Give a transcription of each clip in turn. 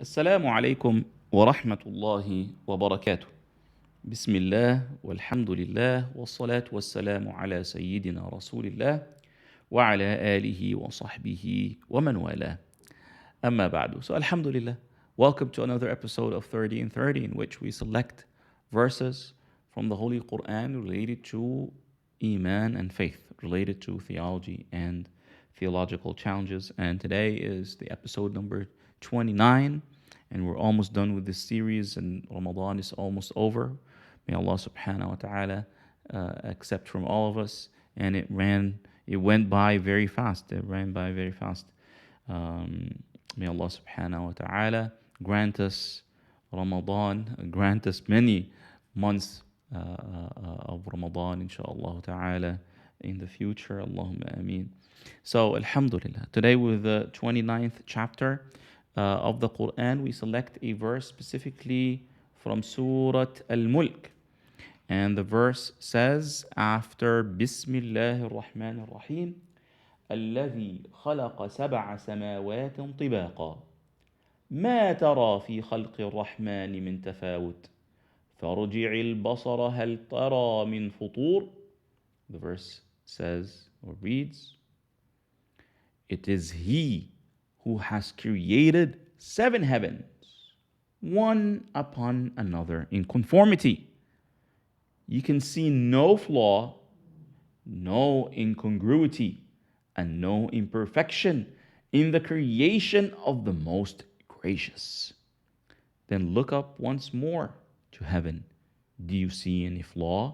السلام عليكم ورحمة الله وبركاته. بسم الله والحمد لله والصلاة والسلام على سيدنا رسول الله وعلى آله وصحبه ومن والاه. أما بعد. So Alhamdulillah, welcome to another episode of 30 and 30 in which we select verses from the Holy Quran related to Iman and faith, related to theology and theological challenges. And today is the episode number 29, and we're almost done with this series, and Ramadan is almost over. May Allah subhanahu wa ta'ala uh, accept from all of us. And it ran, it went by very fast. It ran by very fast. Um, may Allah subhanahu wa ta'ala grant us Ramadan, grant us many months uh, uh, of Ramadan, inshallah ta'ala, in the future. Allahumma ameen. So, Alhamdulillah. Today, with the 29th chapter of the Quran, we select a verse specifically from Surah Al Mulk. And the verse says, after Bismillah ar-Rahman ar-Rahim, الذي خلق سبع سماوات طباقا ما ترى في خلق الرحمن من تفاوت فارجع البصر هل ترى من فطور The verse says or reads It is He who has created seven heavens, one upon another in conformity. You can see no flaw, no incongruity, and no imperfection in the creation of the most gracious. Then look up once more to heaven. Do you see any flaw?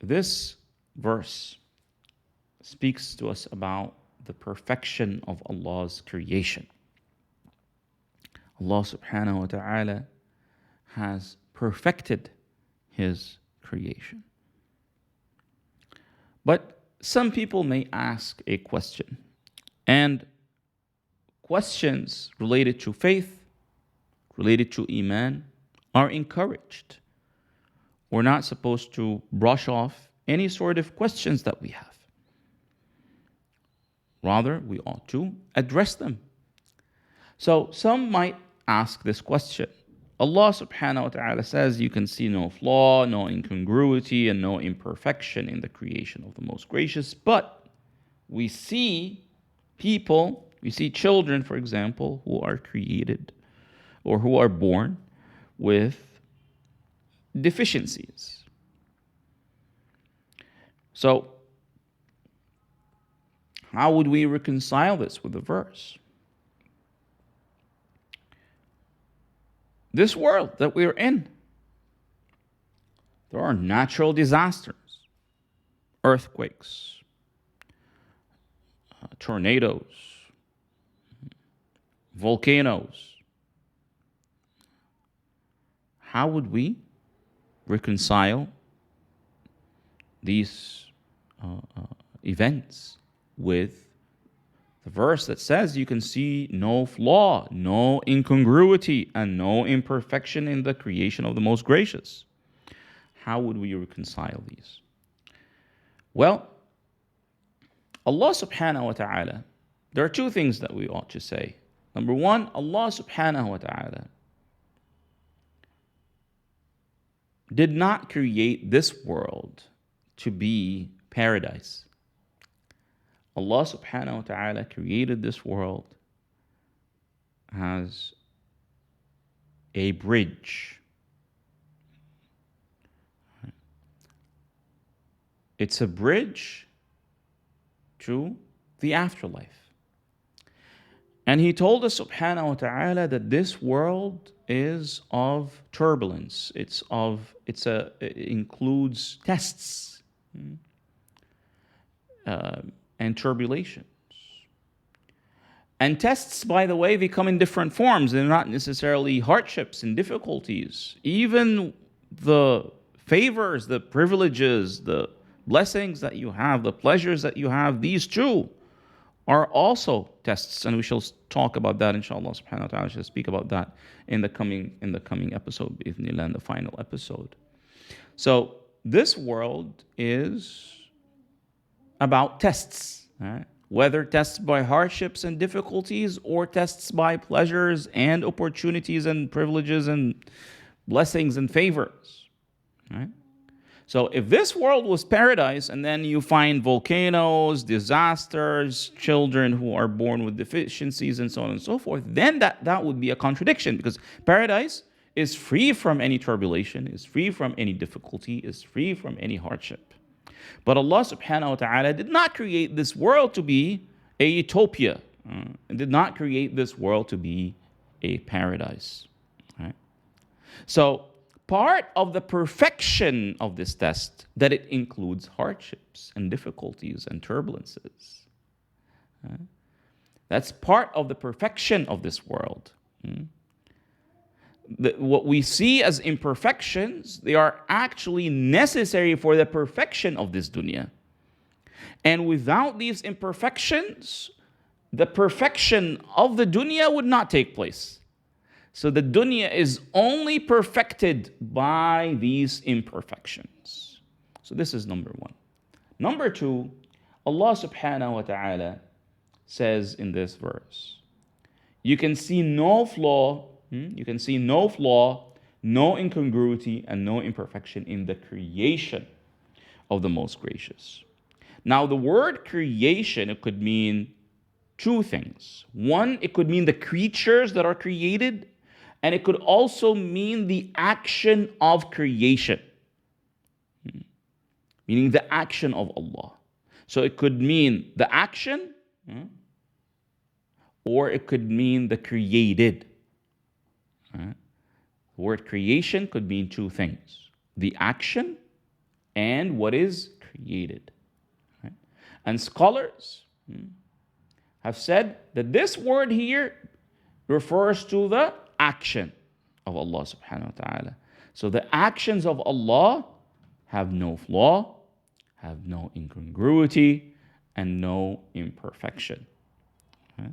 This verse speaks to us about the perfection of Allah's creation. Allah subhanahu wa ta'ala has perfected His creation. But some people may ask a question, and questions related to faith, related to Iman, are encouraged. We're not supposed to brush off any sort of questions that we have. Rather, we ought to address them. So, some might ask this question Allah subhanahu wa ta'ala says you can see no flaw, no incongruity, and no imperfection in the creation of the most gracious, but we see people, we see children, for example, who are created or who are born with deficiencies. So, how would we reconcile this with the verse? This world that we're in, there are natural disasters, earthquakes, uh, tornadoes, volcanoes. How would we reconcile these uh, uh, events with the verse that says you can see no flaw, no incongruity, and no imperfection in the creation of the most gracious. How would we reconcile these? Well, Allah subhanahu wa ta'ala, there are two things that we ought to say. Number one, Allah subhanahu wa ta'ala did not create this world to be paradise. Allah subhanahu wa ta'ala created this world as a bridge. It's a bridge to the afterlife. And He told us subhanahu wa ta'ala that this world is of turbulence. It's of it's a it includes tests. Uh, and tribulations. And tests, by the way, they come in different forms. They're not necessarily hardships and difficulties. Even the favors, the privileges, the blessings that you have, the pleasures that you have, these too are also tests. And we shall talk about that, inshallah subhanahu wa ta'ala. Shall speak about that in the coming in the coming episode, in the final episode. So this world is about tests. Right? whether tests by hardships and difficulties or tests by pleasures and opportunities and privileges and blessings and favors. Right? So if this world was paradise and then you find volcanoes, disasters, children who are born with deficiencies and so on and so forth, then that, that would be a contradiction because paradise is free from any turbulation, is free from any difficulty, is free from any hardship. But Allah subhanahu wa ta'ala did not create this world to be a utopia, uh, did not create this world to be a paradise. Right? So part of the perfection of this test that it includes hardships and difficulties and turbulences. That's part of the perfection of this world. Hmm? The, what we see as imperfections, they are actually necessary for the perfection of this dunya. And without these imperfections, the perfection of the dunya would not take place. So the dunya is only perfected by these imperfections. So this is number one. Number two, Allah subhanahu wa ta'ala says in this verse, you can see no flaw? You can see no flaw, no incongruity, and no imperfection in the creation of the most gracious. Now, the word creation, it could mean two things. One, it could mean the creatures that are created, and it could also mean the action of creation, hmm. meaning the action of Allah. So it could mean the action, hmm, or it could mean the created. The word creation could mean two things the action and what is created. And scholars hmm, have said that this word here refers to the action of Allah subhanahu wa ta'ala. So the actions of Allah have no flaw, have no incongruity, and no imperfection. Right?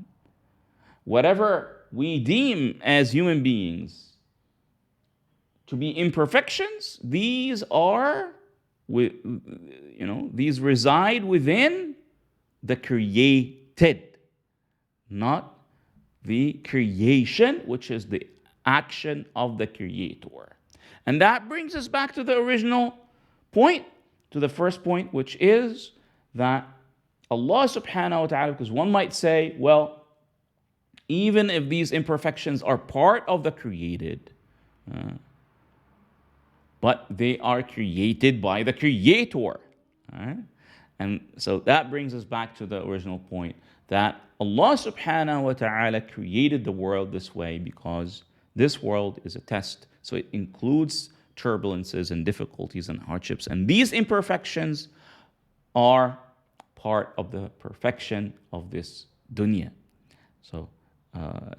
Whatever we deem as human beings to be imperfections, these are, you know, these reside within the created, not the creation, which is the action of the Creator. And that brings us back to the original point, to the first point, which is that Allah subhanahu wa ta'ala, because one might say, well, even if these imperfections are part of the created, uh, but they are created by the Creator. Right? And so that brings us back to the original point that Allah subhanahu wa ta'ala created the world this way because this world is a test. So it includes turbulences and difficulties and hardships. And these imperfections are part of the perfection of this dunya. So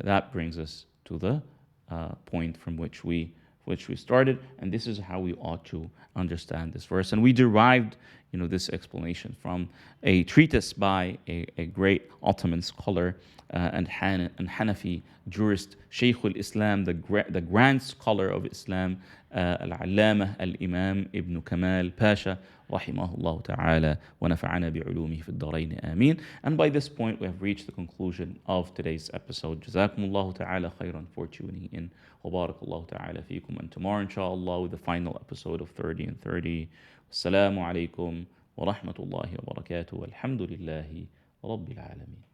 that brings us to the uh, point from which we which we started, and this is how we ought to understand this verse. And we derived, you know, this explanation from a treatise by a, a great Ottoman scholar uh, and, Han- and Hanafi jurist, Shaykh al-Islam, the, gra- the grand scholar of Islam, uh, Al-Allamah Al-Imam Ibn Kamal Pasha, rahimahullah ta'ala, wa nafa'ana bi'ulumihi fi الدارين آمين. And by this point, we have reached the conclusion of today's episode. Jazakumullahu ta'ala khairan for tuning in. وبارك الله تعالى فيكم and tomorrow inshallah with the final episode of 30 and 30 السلام عليكم ورحمة الله وبركاته والحمد لله رب العالمين